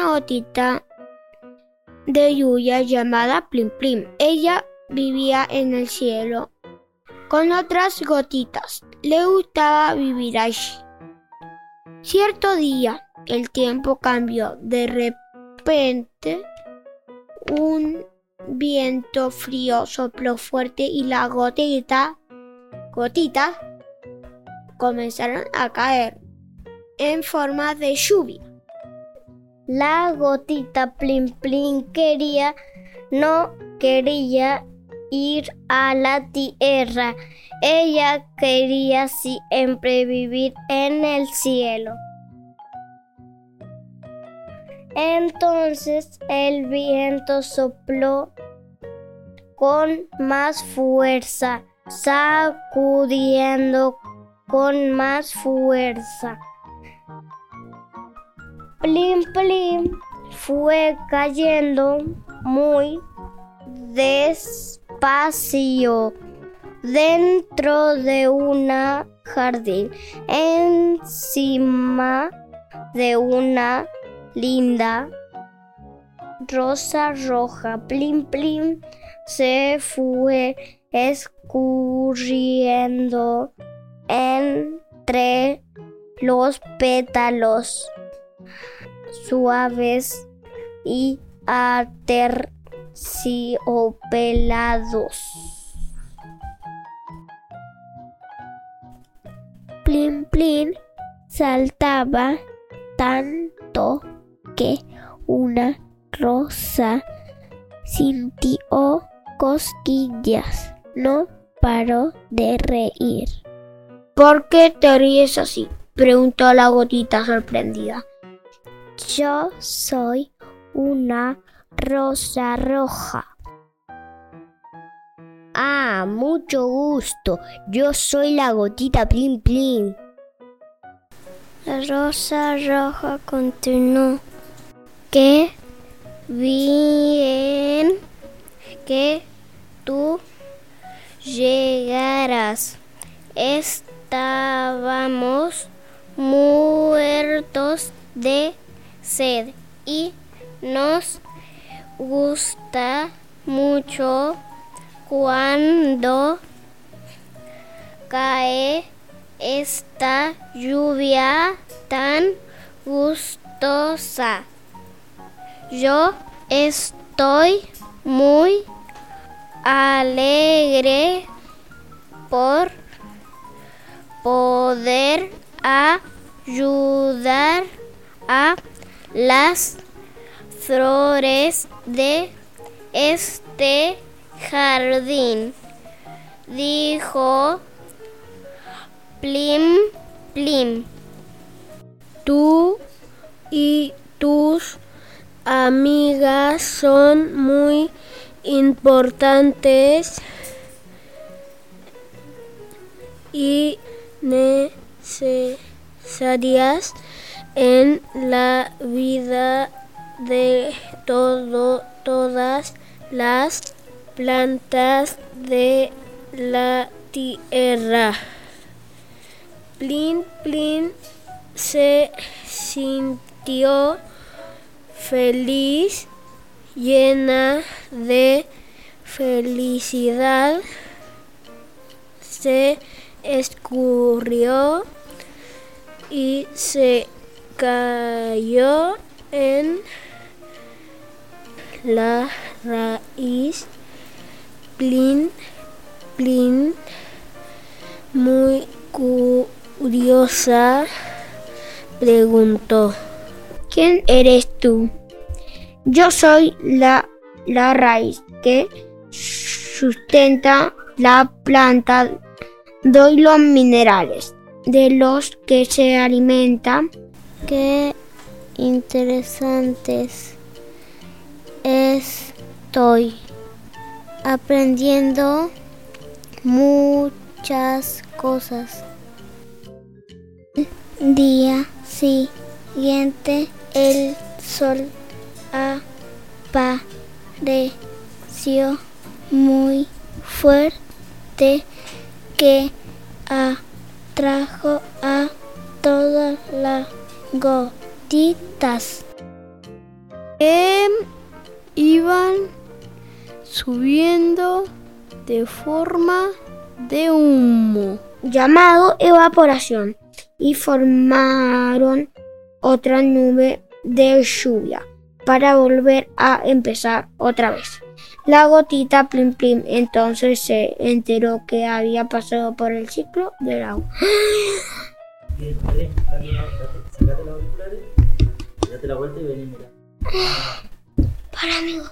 una gotita de lluvia llamada Plim Plim. Ella vivía en el cielo con otras gotitas. Le gustaba vivir allí. Cierto día el tiempo cambió. De repente un viento frío sopló fuerte y la gotita, gotitas comenzaron a caer en forma de lluvia. La gotita Plim Plim quería, no quería ir a la tierra. Ella quería siempre vivir en el cielo. Entonces el viento sopló con más fuerza, sacudiendo con más fuerza. Plim plim fue cayendo muy despacio dentro de una jardín, encima de una linda rosa roja. Plim plim se fue escurriendo entre los pétalos suaves y aterciopelados. Plim Plim saltaba tanto que una rosa sintió cosquillas. No paró de reír. ¿Por qué te ríes así? preguntó la gotita sorprendida. Yo soy una rosa roja. Ah, mucho gusto. Yo soy la gotita Plim Plim. La rosa roja continuó. Qué bien que tú llegaras. Estábamos muertos de y nos gusta mucho cuando cae esta lluvia tan gustosa. Yo estoy muy alegre por poder ayudar a las flores de este jardín, dijo Plim Plim. Tú y tus amigas son muy importantes y necesarias en la vida de todo, todas las plantas de la tierra. Plin Plin se sintió feliz, llena de felicidad. Se escurrió y se cayó en la raíz. Plin, plin, muy curiosa, preguntó. ¿Quién eres tú? Yo soy la, la raíz que sustenta la planta. Doy los minerales de los que se alimenta. Qué interesantes. Estoy aprendiendo muchas cosas. Día siguiente el sol apareció muy fuerte que atrajo a todas las gotitas. que iban subiendo de forma de humo. llamado evaporación y formaron otra nube de lluvia para volver a empezar otra vez. La gotita Plim Plim entonces se enteró que había pasado por el ciclo del agua. Sacate los auriculares, date la vuelta y vení, mira. Para amigo.